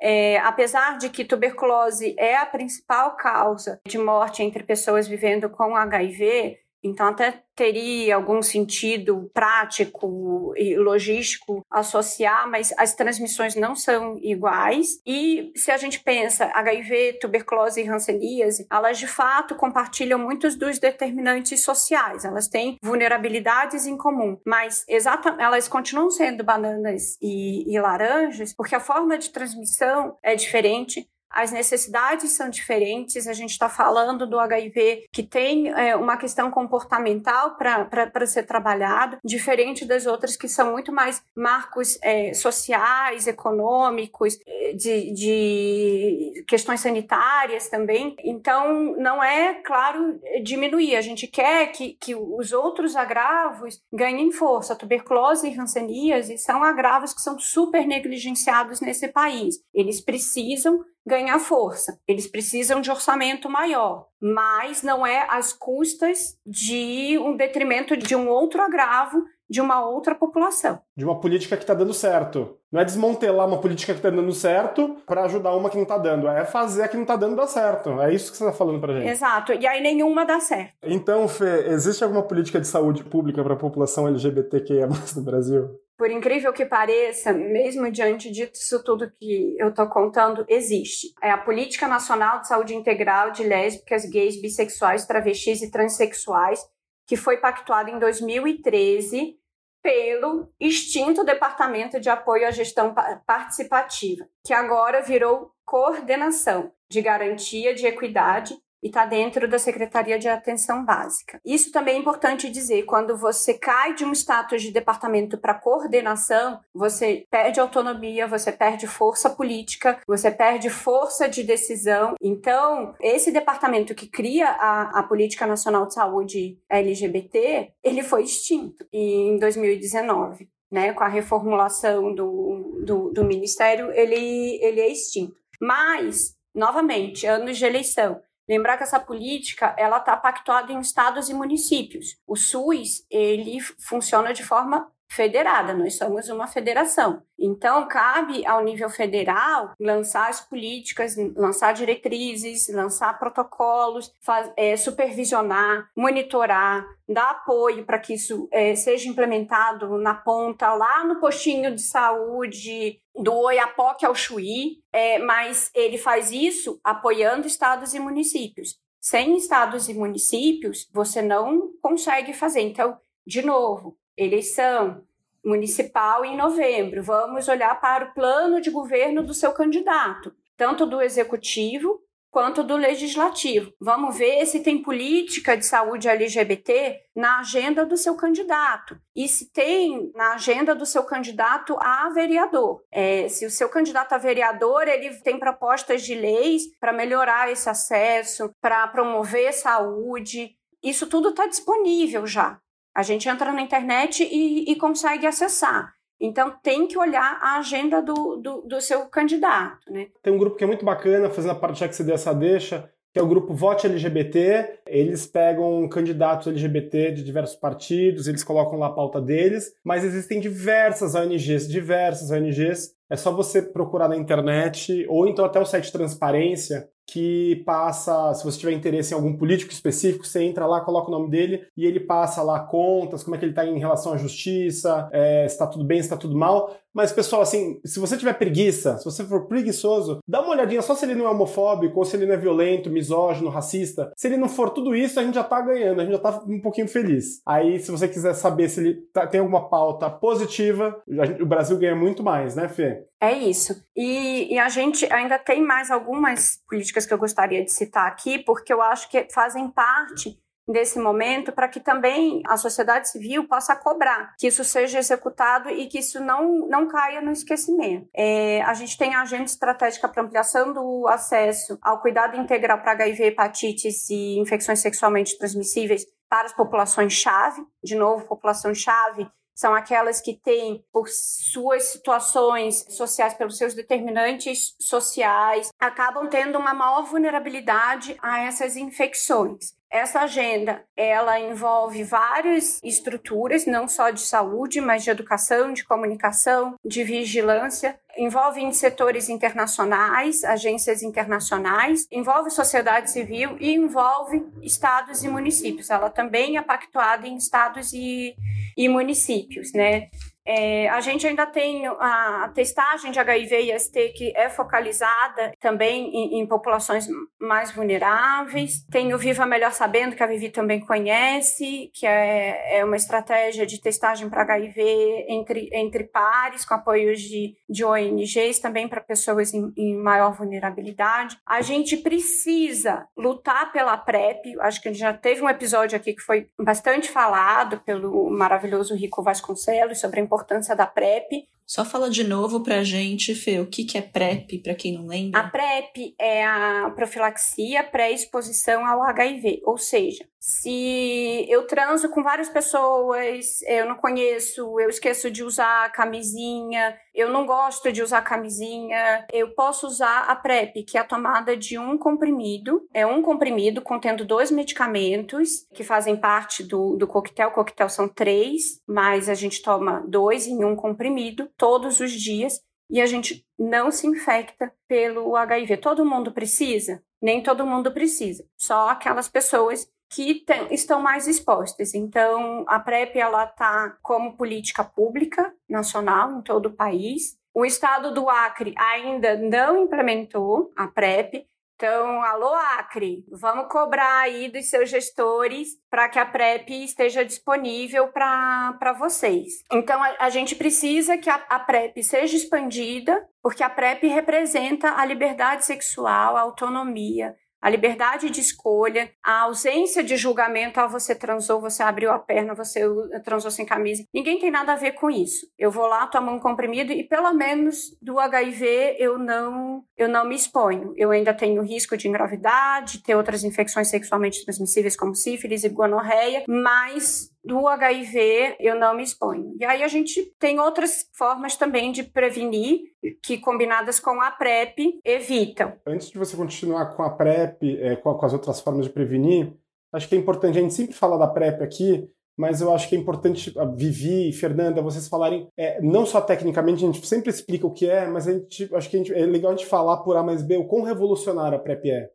É, apesar de que tuberculose é a principal causa de morte entre pessoas vivendo com HIV, então, até teria algum sentido prático e logístico associar, mas as transmissões não são iguais. E se a gente pensa HIV, tuberculose e hanseníase, elas de fato compartilham muitos dos determinantes sociais. Elas têm vulnerabilidades em comum, mas exatamente elas continuam sendo bananas e, e laranjas porque a forma de transmissão é diferente, as necessidades são diferentes. A gente está falando do HIV que tem é, uma questão comportamental para ser trabalhado, diferente das outras que são muito mais marcos é, sociais, econômicos, é, de, de questões sanitárias também. Então, não é, claro, diminuir. A gente quer que, que os outros agravos ganhem força. A tuberculose e hanseníase são agravos que são super negligenciados nesse país. Eles precisam ganhar força. Eles precisam de orçamento maior, mas não é às custas de um detrimento de um outro agravo de uma outra população. De uma política que está dando certo. Não é desmantelar uma política que está dando certo para ajudar uma que não está dando. É fazer a que não está dando dar certo. É isso que você está falando para gente. Exato. E aí nenhuma dá certo. Então, Fê, existe alguma política de saúde pública para a população LGBTQIA no Brasil? Por incrível que pareça, mesmo diante disso tudo que eu estou contando, existe. É a Política Nacional de Saúde Integral de Lésbicas, Gays, Bissexuais, Travestis e Transsexuais, que foi pactuada em 2013 pelo extinto Departamento de Apoio à Gestão Participativa, que agora virou Coordenação de Garantia de Equidade e está dentro da Secretaria de Atenção Básica. Isso também é importante dizer, quando você cai de um status de departamento para coordenação, você perde autonomia, você perde força política, você perde força de decisão. Então, esse departamento que cria a, a Política Nacional de Saúde LGBT, ele foi extinto em 2019. Né, com a reformulação do, do, do Ministério, ele, ele é extinto. Mas, novamente, anos de eleição, Lembrar que essa política ela está pactuada em estados e municípios. O SUS ele funciona de forma federada, nós somos uma federação. Então, cabe ao nível federal lançar as políticas, lançar diretrizes, lançar protocolos, faz, é, supervisionar, monitorar, dar apoio para que isso é, seja implementado na ponta, lá no postinho de saúde, do Oiapoque ao Chuí, é, mas ele faz isso apoiando estados e municípios. Sem estados e municípios, você não consegue fazer. Então, de novo, eleição municipal em novembro. Vamos olhar para o plano de governo do seu candidato, tanto do executivo quanto do legislativo. Vamos ver se tem política de saúde LGBT na agenda do seu candidato e se tem na agenda do seu candidato a vereador. É, se o seu candidato a vereador ele tem propostas de leis para melhorar esse acesso, para promover saúde, isso tudo está disponível já. A gente entra na internet e, e consegue acessar. Então tem que olhar a agenda do, do, do seu candidato, né? Tem um grupo que é muito bacana, fazendo a parte já que você deu essa deixa, que é o grupo Vote LGBT. Eles pegam candidatos LGBT de diversos partidos, eles colocam lá a pauta deles, mas existem diversas ONGs, diversas ONGs. É só você procurar na internet ou então até o site Transparência, que passa, se você tiver interesse em algum político específico, você entra lá, coloca o nome dele e ele passa lá contas, como é que ele está em relação à justiça, é, se está tudo bem, se está tudo mal. Mas, pessoal, assim, se você tiver preguiça, se você for preguiçoso, dá uma olhadinha só se ele não é homofóbico, ou se ele não é violento, misógino, racista. Se ele não for tudo isso, a gente já tá ganhando, a gente já tá um pouquinho feliz. Aí, se você quiser saber se ele tá, tem alguma pauta positiva, o Brasil ganha muito mais, né, Fê? É isso. E, e, a gente ainda tem mais algumas políticas que eu gostaria de citar aqui, porque eu acho que fazem parte desse momento para que também a sociedade civil possa cobrar que isso seja executado e que isso não, não caia no esquecimento. É, a gente tem a agenda estratégica para ampliação do acesso ao cuidado integral para HIV, hepatites e infecções sexualmente transmissíveis para as populações-chave, de novo, população-chave são aquelas que têm, por suas situações sociais, pelos seus determinantes sociais, acabam tendo uma maior vulnerabilidade a essas infecções. Essa agenda, ela envolve várias estruturas, não só de saúde, mas de educação, de comunicação, de vigilância, envolve setores internacionais, agências internacionais, envolve sociedade civil e envolve estados e municípios. Ela também é pactuada em estados e, e municípios, né? É, a gente ainda tem a testagem de HIV e ST que é focalizada também em, em, populações mais vulneráveis. Tem o Viva Melhor Sabendo, que a Vivi também conhece, que é, é uma estratégia de testagem para HIV entre, entre pares, com apoios de, de ONGs, também para pessoas em, em maior vulnerabilidade. A gente precisa lutar pela PrEP. Acho que a gente já teve um episódio aqui que foi bastante falado pelo maravilhoso Rico Vasconcelos sobre a importância da PrEP. Só fala de novo pra gente, Fê, o que, que é PrEP, para quem não lembra? A PrEP é a profilaxia pré-exposição ao HIV, ou seja, se eu transo com várias pessoas, eu não conheço, eu esqueço de usar camisinha, eu não gosto de usar camisinha, eu posso usar a PrEP, que é a tomada de um comprimido. É um comprimido contendo dois medicamentos que fazem parte do, do coquetel. O coquetel são três, mas a gente toma dois em um comprimido todos os dias e a gente não se infecta pelo HIV. Todo mundo precisa? Nem todo mundo precisa. Só aquelas pessoas que tem, estão mais expostas. Então, a PrEP ela está como política pública nacional em todo o país. O estado do Acre ainda não implementou a PrEP, então, alô Acre, vamos cobrar aí dos seus gestores para que a PrEP esteja disponível para vocês. Então, a, a, gente precisa que a, a PrEP seja expandida, porque a PrEP representa a liberdade sexual, a autonomia, a liberdade de escolha, a ausência de julgamento, ah, você transou, você abriu a perna, você transou sem camisa. Ninguém tem nada a ver com isso. Eu vou lá, tomo um comprimido e pelo menos do HIV eu não, eu não me exponho. Eu ainda tenho risco de engravidar, de ter outras infecções sexualmente transmissíveis como sífilis e gonorreia, mas do HIV eu não me exponho. E aí a gente tem outras formas também de prevenir que combinadas com a PrEP evitam. Antes de você continuar com a PrEP, é, com, com as outras formas de prevenir, acho que é importante a gente sempre falar da PrEP aqui, mas eu acho que é importante Vivi e Fernanda vocês falarem é, não só tecnicamente a gente sempre explica o que é, mas a gente acho que gente, é legal a gente falar por A mais B o quão revolucionária a PrEP é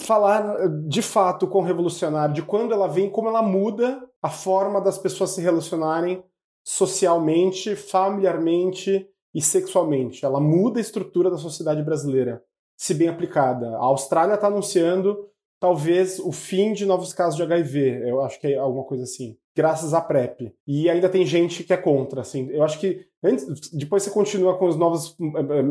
falar de fato com revolucionário, de quando ela vem, como ela muda a forma das pessoas se relacionarem socialmente, familiarmente e sexualmente. Ela muda a estrutura da sociedade brasileira, se bem aplicada. A Austrália está anunciando talvez o fim de novos casos de HIV. Eu acho que é alguma coisa assim. Graças à PrEP. E ainda tem gente que é contra. Assim. Eu acho que antes, depois você continua com as novas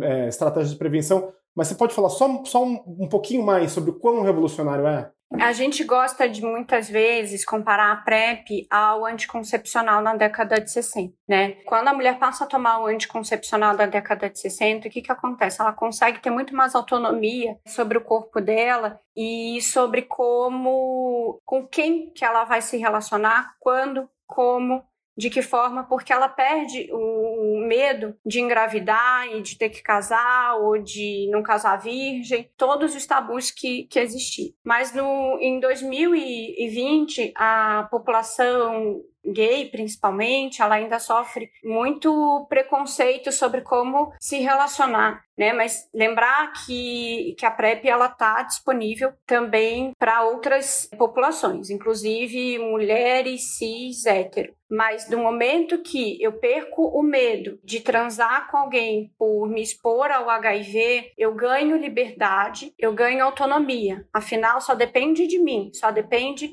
é, estratégias de prevenção, mas você pode falar só, só um, um pouquinho mais sobre o quão revolucionário é? A gente gosta de muitas vezes comparar a PrEP ao anticoncepcional na década de 60, né? Quando a mulher passa a tomar o anticoncepcional da década de 60, o que que acontece? Ela consegue ter muito mais autonomia sobre o corpo dela e sobre como, com quem que ela vai se relacionar, quando, como De que forma? Porque ela perde o medo de engravidar e de ter que casar ou de não casar virgem, todos os tabus que, que existiam. Mas no, em 2020, a população gay, principalmente, ela ainda sofre muito preconceito sobre como se relacionar, né? Mas lembrar que, que a PrEP ela está disponível também para outras populações, inclusive mulheres cis hétero. Mas no momento que eu perco o medo de transar com alguém por me expor ao HIV, eu ganho liberdade, eu ganho autonomia. Afinal, só depende de mim, só depende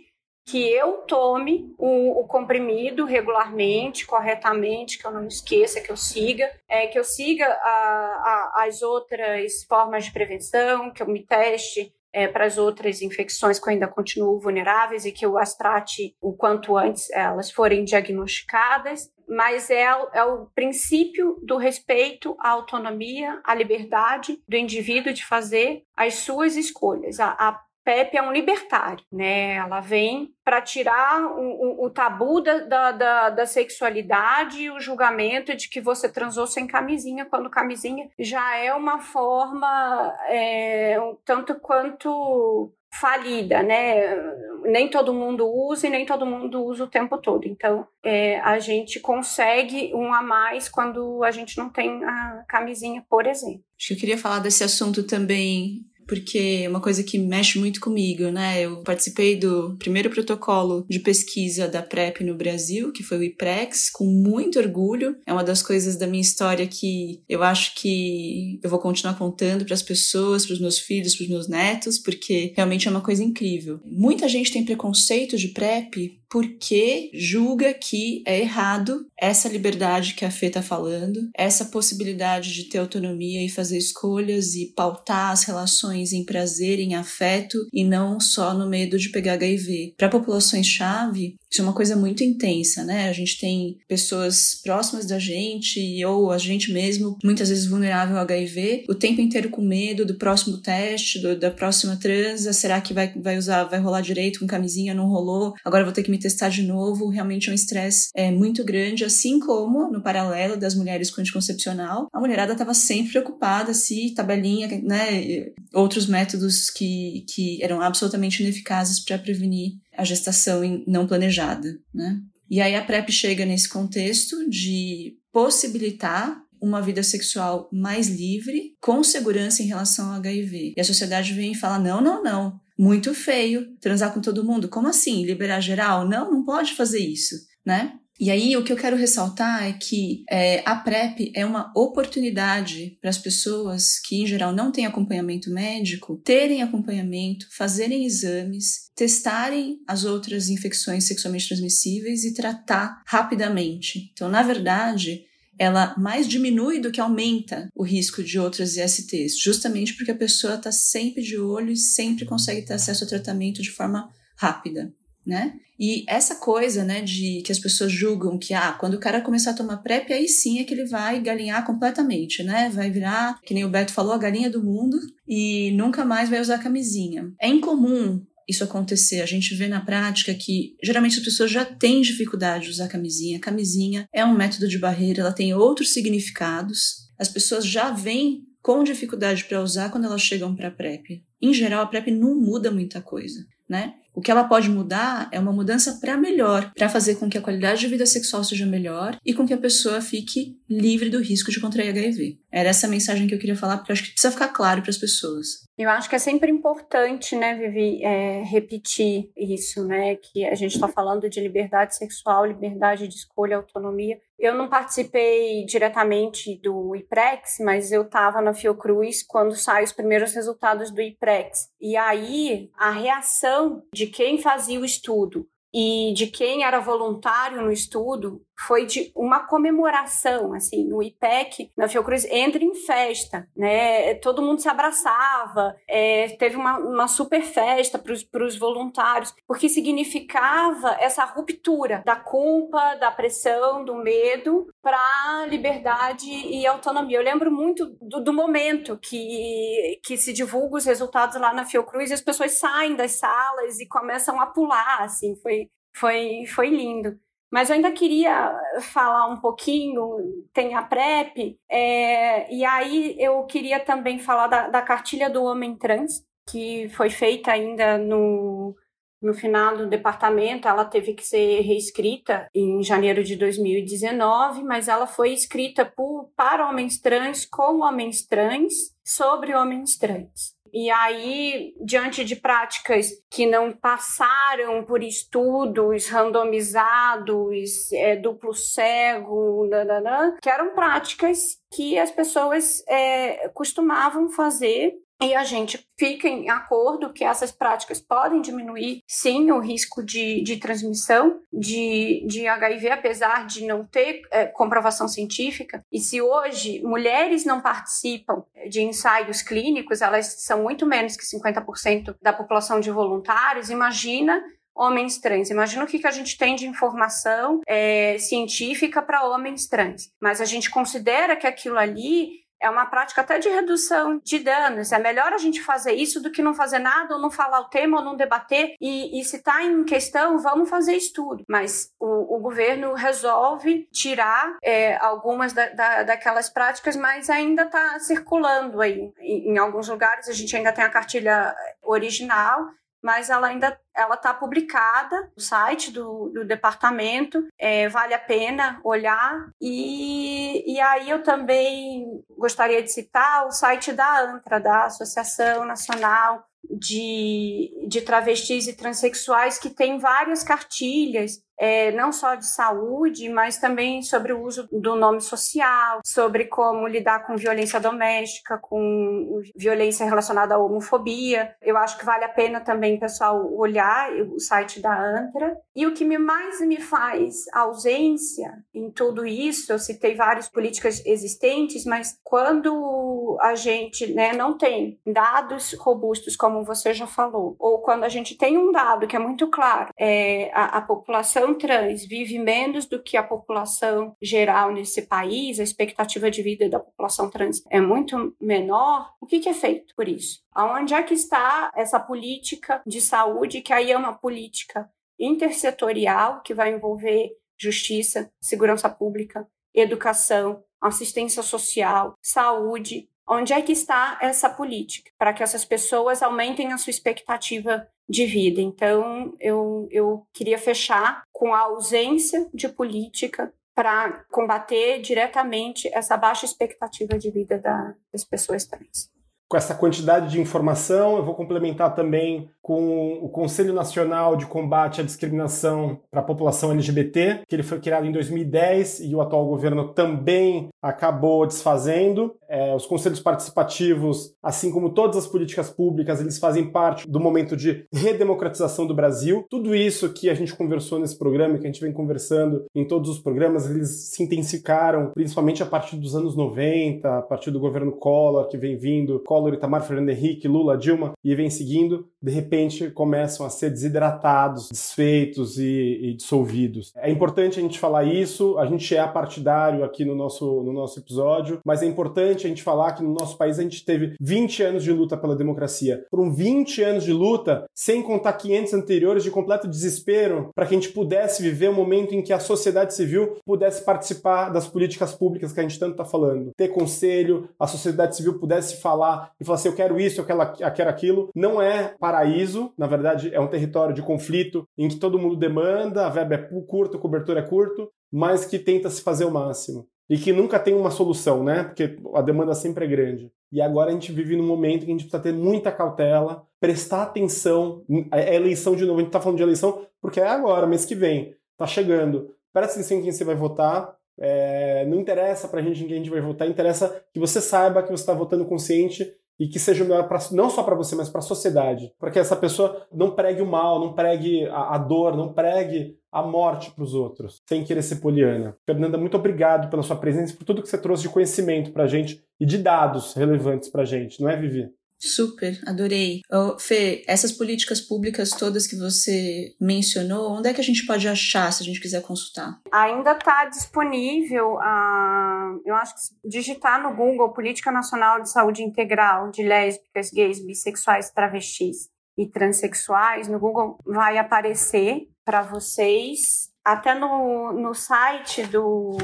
que eu tome o, o, comprimido regularmente, corretamente, que eu não esqueça, que eu siga, é, que eu siga a, a, as outras formas de prevenção, que eu me teste é, para as outras infecções que eu ainda continuo vulneráveis e que eu as trate o quanto antes elas forem diagnosticadas. Mas é, é o princípio do respeito à autonomia, à liberdade do indivíduo de fazer as suas escolhas. A, a Pepe é um libertário, né? Ela vem para tirar o, o, o tabu da, da, da, da, sexualidade e o julgamento de que você transou sem camisinha, quando camisinha já é uma forma é, um tanto quanto falida, né? Nem todo mundo usa e nem todo mundo usa o tempo todo. Então, é, a gente consegue um a mais quando a gente não tem a camisinha, por exemplo. Acho que eu queria falar desse assunto também porque é uma coisa que mexe muito comigo, né? Eu participei do primeiro protocolo de pesquisa da PrEP no Brasil, que foi o IPREX, com muito orgulho. É uma das coisas da minha história que eu acho que eu vou continuar contando para as pessoas, para os meus filhos, para os meus netos, porque realmente é uma coisa incrível. Muita gente tem preconceito de PrEP porque julga que é errado essa liberdade que a Fê está falando, essa possibilidade de ter autonomia e fazer escolhas e pautar as relações em prazer, em afeto e não só no medo de pegar HIV. Para populações-chave, isso é uma coisa muito intensa, né? A gente tem pessoas próximas da gente ou a gente mesmo, muitas vezes vulnerável ao HIV, o tempo inteiro com medo do próximo teste, do, da próxima transa, será que vai, vai usar, vai rolar direito com camisinha, não rolou, agora vou ter que me testar de novo. Realmente é um estresse é, muito grande, assim como no paralelo das mulheres com anticoncepcional, a mulherada estava sempre preocupada se tabelinha, né, outros métodos que, que eram absolutamente ineficazes para prevenir a gestação não planejada, né? E aí a PrEP chega nesse contexto de possibilitar uma vida sexual mais livre, com segurança em relação ao HIV. E a sociedade vem e fala: não, não, não. Muito feio transar com todo mundo. Como assim? Liberar geral? Não, não pode fazer isso, né? E aí, o que eu quero ressaltar é que é, a PrEP é uma oportunidade para as pessoas que, em geral, não têm acompanhamento médico, terem acompanhamento, fazerem exames, testarem as outras infecções sexualmente transmissíveis e tratar rapidamente. Então, na verdade, ela mais diminui do que aumenta o risco de outras ISTs, justamente porque a pessoa está sempre de olho e sempre consegue ter acesso ao tratamento de forma rápida né? E essa coisa, né, de que as pessoas julgam que, ah, quando o cara começar a tomar PrEP, aí sim é que ele vai galinhar completamente, né? Vai virar, que nem o Beto falou, a galinha do mundo e nunca mais vai usar camisinha. É incomum isso acontecer. A gente vê na prática que geralmente as pessoas já têm dificuldade de usar camisinha. Camisinha é um método de barreira, ela tem outros significados. As pessoas já vêm com dificuldade para usar quando elas chegam para a PrEP. Em geral, a PrEP não muda muita coisa, né? O que ela pode mudar é uma mudança para melhor, para fazer com que a qualidade de vida sexual seja melhor e com que a pessoa fique livre do risco de contrair HIV. Era essa mensagem que eu queria falar, porque eu acho que precisa ficar claro para as pessoas. Eu acho que é sempre importante, né, Vivi, é, repetir isso, né, que a gente está falando de liberdade sexual, liberdade de escolha, autonomia. Eu não participei diretamente do IPREX, mas eu estava na Fiocruz quando saem os primeiros resultados do IPREX. E aí, a reação de quem fazia o estudo e de quem era voluntário no estudo foi de uma comemoração, assim, o IPEC na Fiocruz entra em festa, né? Todo mundo se abraçava, é, teve uma, uma super festa para os voluntários, porque significava essa ruptura da culpa, da pressão, do medo para liberdade e autonomia. Eu lembro muito do, do, momento que, que se divulga os resultados lá na Fiocruz e as pessoas saem das salas e começam a pular, assim, foi, foi, foi lindo. Mas eu ainda queria falar um pouquinho, tem a PrEP, é, e aí eu queria também falar da, da cartilha do homem trans, que foi feita ainda no, no final do departamento, ela teve que ser reescrita em janeiro de 2019, mas ela foi escrita por, para homens trans, com homens trans, sobre homens trans. E aí, diante de práticas que não passaram por estudos randomizados, é, duplo cego, nananã, que eram práticas que as pessoas é, costumavam fazer e a gente fica em acordo que essas práticas podem diminuir, sim, o risco de, de transmissão de, de HIV, apesar de não ter é, comprovação científica. E se hoje mulheres não participam de ensaios clínicos, elas são muito menos que 50% da população de voluntários, imagina homens trans. Imagina o que, que a gente tem de informação é, científica para homens trans. Mas a gente considera que aquilo ali é uma prática até de redução de danos. É melhor a gente fazer isso do que não fazer nada, ou não falar o tema, ou não debater. E, e se está em questão, vamos fazer estudo. Mas o, o governo resolve tirar é, algumas da, da, daquelas práticas, mas ainda está circulando aí. Em, em alguns lugares a gente ainda tem a cartilha original, mas ela ainda ela está publicada no site do, do departamento, é, vale a pena olhar. E, e aí eu também gostaria de citar o site da ANTRA, da Associação Nacional de, de Travestis e Transsexuais, que tem várias cartilhas é, não só de saúde, mas também sobre o uso do nome social, sobre como lidar com violência doméstica, com violência relacionada à homofobia. Eu acho que vale a pena também, pessoal, olhar o site da ANTRA. E o que me mais me faz ausência em tudo isso, eu citei várias políticas existentes, mas quando a gente né, não tem dados robustos, como você já falou, ou quando a gente tem um dado que é muito claro, é, a, a população população trans vive menos do que a população geral nesse país, a expectativa de vida da população trans é muito menor, o que, que é feito por isso? Aonde é que está essa política de saúde, que aí é uma política intersetorial, que vai envolver justiça, segurança pública, educação, assistência social, saúde, Onde é que está essa política para que essas pessoas aumentem a sua expectativa de vida? Então, eu, eu queria fechar com a ausência de política para combater diretamente essa baixa expectativa de vida da, das pessoas trans com essa quantidade de informação. Eu vou complementar também com o Conselho Nacional de Combate à Discriminação para a População LGBT, que ele foi criado em 2010 e o atual governo também acabou desfazendo. É, os conselhos participativos, assim como todas as políticas públicas, eles fazem parte do momento de redemocratização do Brasil. Tudo isso que a gente conversou nesse programa, que a gente vem conversando em todos os programas, eles se intensificaram, principalmente a partir dos anos 90, a partir do governo Collor, que vem vindo, Collor, Itamar, Fernando Henrique, Lula, Dilma, e vem seguindo de repente começam a ser desidratados, desfeitos e, e, dissolvidos. É importante a gente falar isso, a gente é partidário aqui no nosso, no nosso episódio, mas é importante a gente falar que no nosso país a gente teve 20 anos de luta pela democracia. Foram 20 anos de luta, sem contar 500 anteriores de completo desespero, para que a gente pudesse viver um momento em que a sociedade civil pudesse participar das políticas públicas que a gente tanto está falando. Ter conselho, a sociedade civil pudesse falar e falar assim, eu quero isso, eu quero, aquilo. Não é paraíso, na verdade é um território de conflito em que todo mundo demanda, a verba é curta, a cobertura é curto, mas que tenta se fazer o máximo. E que nunca tem uma solução, né? Porque a demanda sempre é grande. E agora a gente vive num momento que a gente precisa ter muita cautela, prestar atenção. É eleição de novo, a gente tá falando de eleição porque é agora, mês que vem. Tá chegando. Presta atenção em quem você vai votar. É, não interessa pra gente em quem a gente vai votar, interessa que você saiba que você está votando consciente e que seja melhor pra, não só para você, mas para a sociedade, para que essa pessoa não pregue o mal, não pregue a, a dor, não pregue a morte para os outros, sem querer ser poliana. Fernanda, muito obrigado pela sua presença, por tudo que você trouxe de conhecimento para a gente e de dados relevantes para a gente, não é, Vivi? Super, adorei. Oh, Fê, essas políticas públicas todas que você mencionou, onde é que a gente pode achar se a gente quiser consultar? Ainda está disponível, a, eu acho que digitar no Google Política Nacional de Saúde Integral de Lésbicas, Gays, Bissexuais, Travestis e Transsexuais, no Google vai aparecer para vocês até no, no site do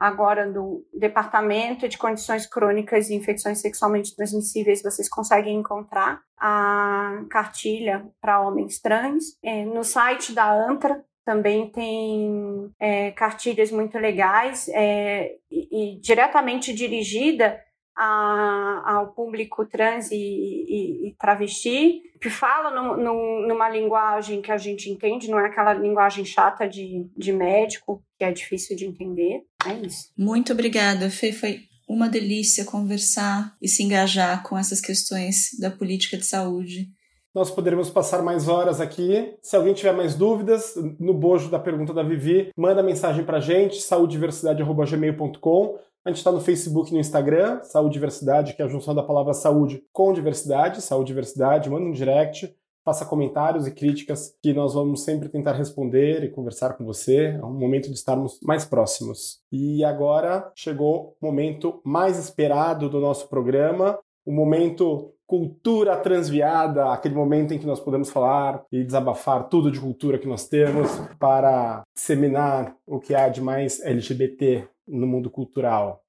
agora do Departamento de Condições Crônicas e Infecções Sexualmente Transmissíveis, vocês conseguem encontrar a cartilha para homens trans. É, no site da ANTRA também tem é, cartilhas muito legais é, e, e diretamente dirigida a, ao público trans e, e, e travesti, que fala no, no, numa linguagem que a gente entende, não é aquela linguagem chata de, de médico, que é difícil de entender. É isso. Muito obrigada, Fê. Foi uma delícia conversar e se engajar com essas questões da política de saúde. Nós poderemos passar mais horas aqui. Se alguém tiver mais dúvidas, no bojo da pergunta da Vivi, manda mensagem para a gente, saudiversidade.gmail.com a gente está no Facebook e no Instagram, Saúde Diversidade, que é a junção da palavra saúde com diversidade, saúde diversidade, manda um direct, faça comentários e críticas que nós vamos sempre tentar responder e conversar com você. É um momento de estarmos mais próximos. E agora chegou o momento mais esperado do nosso programa, o momento cultura transviada, aquele momento em que nós podemos falar e desabafar tudo de cultura que nós temos para disseminar o que há de mais LGBT no mundo cultural.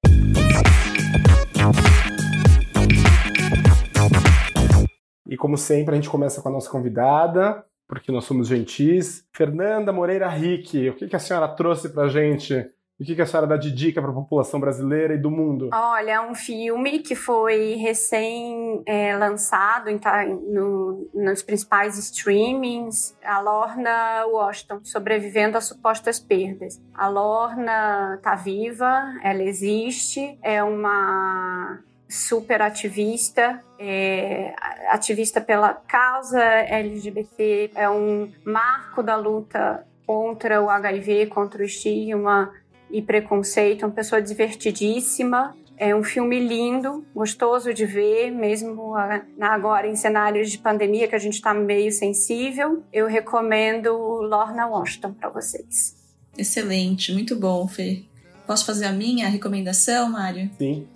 E como sempre, a gente começa com a nossa convidada, porque nós somos gentis. Fernanda Moreira Rick, o que a senhora trouxe para gente o que, a senhora dá de dica para a população brasileira e do mundo? Olha, um filme que foi recém-lançado é, no, nos principais streamings. A Lorna Washington, sobrevivendo a supostas perdas. A Lorna está viva, ela existe, é uma super ativista, é, ativista pela causa LGBT, é um marco da luta contra o HIV, contra o estigma e Preconceito, uma pessoa divertidíssima. É um filme lindo, gostoso de ver, mesmo agora em cenários de pandemia que a gente está meio sensível. Eu recomendo Lorna Washington para vocês. Excelente, muito bom, Fê. Posso fazer a minha recomendação, Mário? Sim.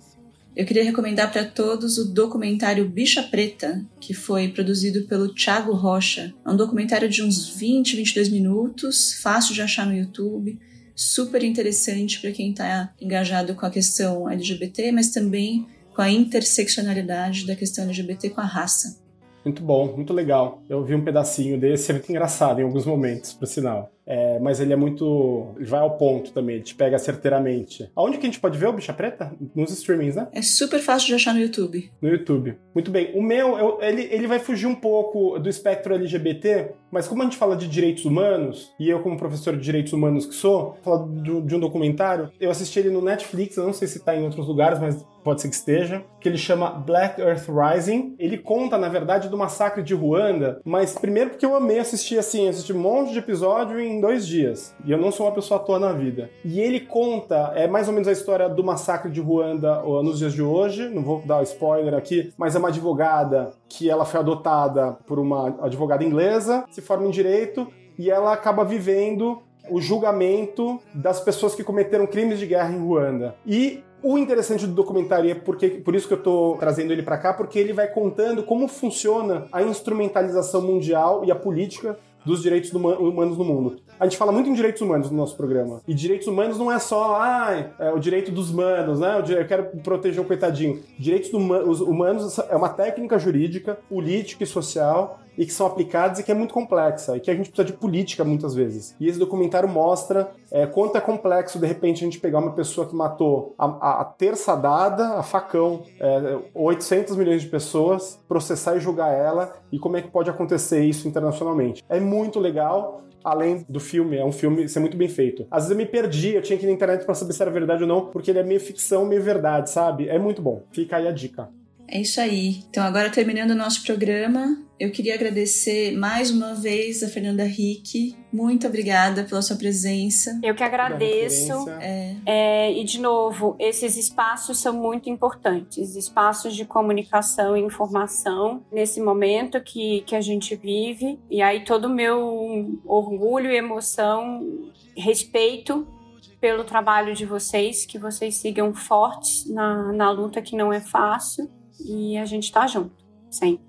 Eu queria recomendar para todos o documentário Bicha Preta, que foi produzido pelo Thiago Rocha. É um documentário de uns 20, 22 minutos, fácil de achar no YouTube super interessante para quem está engajado com a questão LGBT, mas também com a interseccionalidade da questão LGBT com a raça. Muito bom, muito legal. Eu vi um pedacinho desse, é muito engraçado em alguns momentos, por sinal. É, mas ele é muito. Ele vai ao ponto também, ele te pega certeiramente. Aonde que a gente pode ver o Bicha Preta? Nos streamings, né? É super fácil de achar no YouTube. No YouTube. Muito bem. O meu, eu, ele, ele vai fugir um pouco do espectro LGBT, mas como a gente fala de direitos humanos, e eu, como professor de direitos humanos que sou, falo de, de um documentário, eu assisti ele no Netflix, eu não sei se tá em outros lugares, mas pode ser que esteja, que ele chama Black Earth Rising. Ele conta, na verdade, do massacre de Ruanda, mas primeiro porque eu amei assistir assim, assisti um monte de episódio em dois dias. E eu não sou uma pessoa à toa na vida. E ele conta, é mais ou menos a história do massacre de Ruanda nos dias de hoje. Não vou dar spoiler aqui, mas é uma advogada que ela foi adotada por uma advogada inglesa, se forma em direito e ela acaba vivendo o julgamento das pessoas que cometeram crimes de guerra em Ruanda. E o interessante do documentário é porque, por isso que eu estou trazendo ele para cá, porque ele vai contando como funciona a instrumentalização mundial e a política dos direitos humanos no mundo. A gente fala muito em direitos humanos no nosso programa. E direitos humanos não é só, ah, é o direito dos humanos, né? Eu quero proteger o coitadinho. Direitos humanos é uma técnica jurídica, política e social e que são aplicadas e que é muito complexa e que a gente precisa de política muitas vezes. E esse documentário mostra é, quanto é complexo de repente a gente pegar uma pessoa que matou a, a, terça dada, a facão, é, 800 milhões de pessoas, processar e julgar ela e como é que pode acontecer isso internacionalmente. É muito legal além do filme, é um filme ser muito bem feito. Às vezes eu me perdi, eu tinha que ir na internet para saber se era verdade ou não, porque ele é meio ficção, meio verdade, sabe? É muito bom. Fica aí a dica. É isso aí. Então, agora terminando o nosso programa, eu queria agradecer mais uma vez a Fernanda Rick. Muito obrigada pela sua presença. Eu que agradeço. É. É, e, de novo, esses espaços são muito importantes espaços de comunicação e informação nesse momento que, que a gente vive. E aí, todo o meu orgulho e emoção, respeito pelo trabalho de vocês, que vocês sigam fortes na, na luta que não é fácil e a gente está junto, sempre.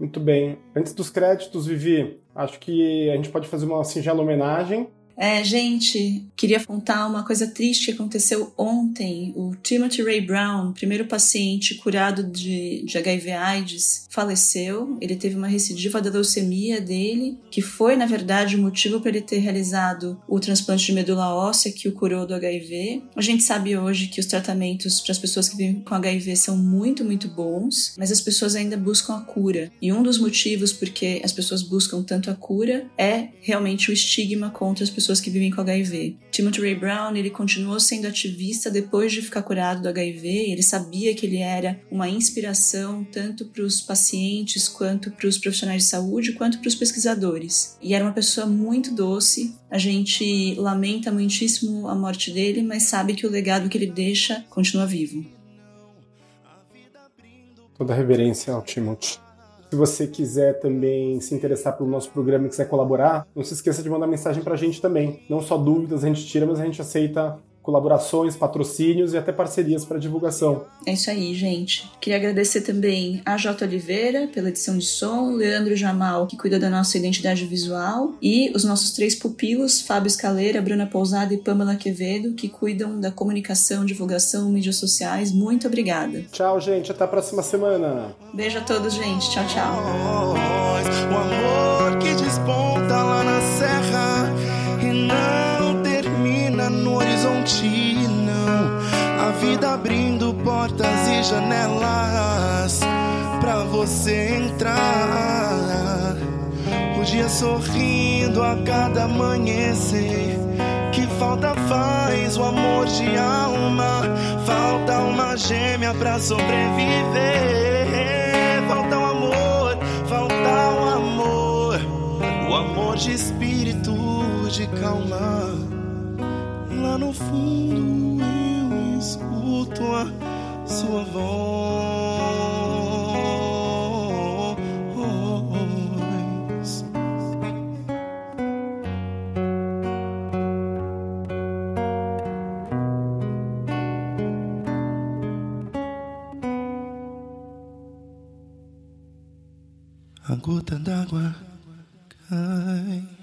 Muito bem. Antes dos créditos, Vivi, acho que a gente pode fazer uma singela homenagem. É, gente, queria contar uma coisa triste que aconteceu ontem. O Timothy Ray Brown, primeiro paciente curado de, de HIV/AIDS, faleceu. Ele teve uma recidiva da leucemia dele, que foi, na verdade, o motivo para ele ter realizado o transplante de medula óssea que o curou do HIV. A gente sabe hoje que os tratamentos para as pessoas que vivem com HIV são muito, muito bons, mas as pessoas ainda buscam a cura. E um dos motivos porque as pessoas buscam tanto a cura é realmente o estigma contra as pessoas que vivem com HIV. Timothy Ray Brown, ele continuou sendo ativista depois de ficar curado do HIV, ele sabia que ele era uma inspiração tanto para os pacientes quanto para os profissionais de saúde, quanto para os pesquisadores. E era uma pessoa muito doce. A gente lamenta muitíssimo a morte dele, mas sabe que o legado que ele deixa continua vivo. Toda reverência ao Timothy. Se você quiser também se interessar pelo nosso programa e quiser colaborar, não se esqueça de mandar mensagem para a gente também. Não só dúvidas a gente tira, mas a gente aceita colaborações, patrocínios e até parcerias para divulgação. É isso aí, gente. Queria agradecer também a J. Oliveira pela edição de som, Leandro Jamal, que cuida da nossa identidade visual, e os nossos três pupilos, Fábio Escaleira, Bruna Pousada e Pamela Quevedo, que cuidam da comunicação, divulgação, mídias sociais. Muito obrigada. Tchau, gente. Até a próxima semana. Beijo a todos, gente. Tchau, tchau. Vida abrindo portas e janelas pra você entrar. O dia sorrindo a cada amanhecer. Que falta faz o amor de alma. Falta uma gêmea pra sobreviver. Falta o amor, falta o amor. O amor de espírito, de calma. Lá no fundo escuto a sua voz. A gota d'água cai.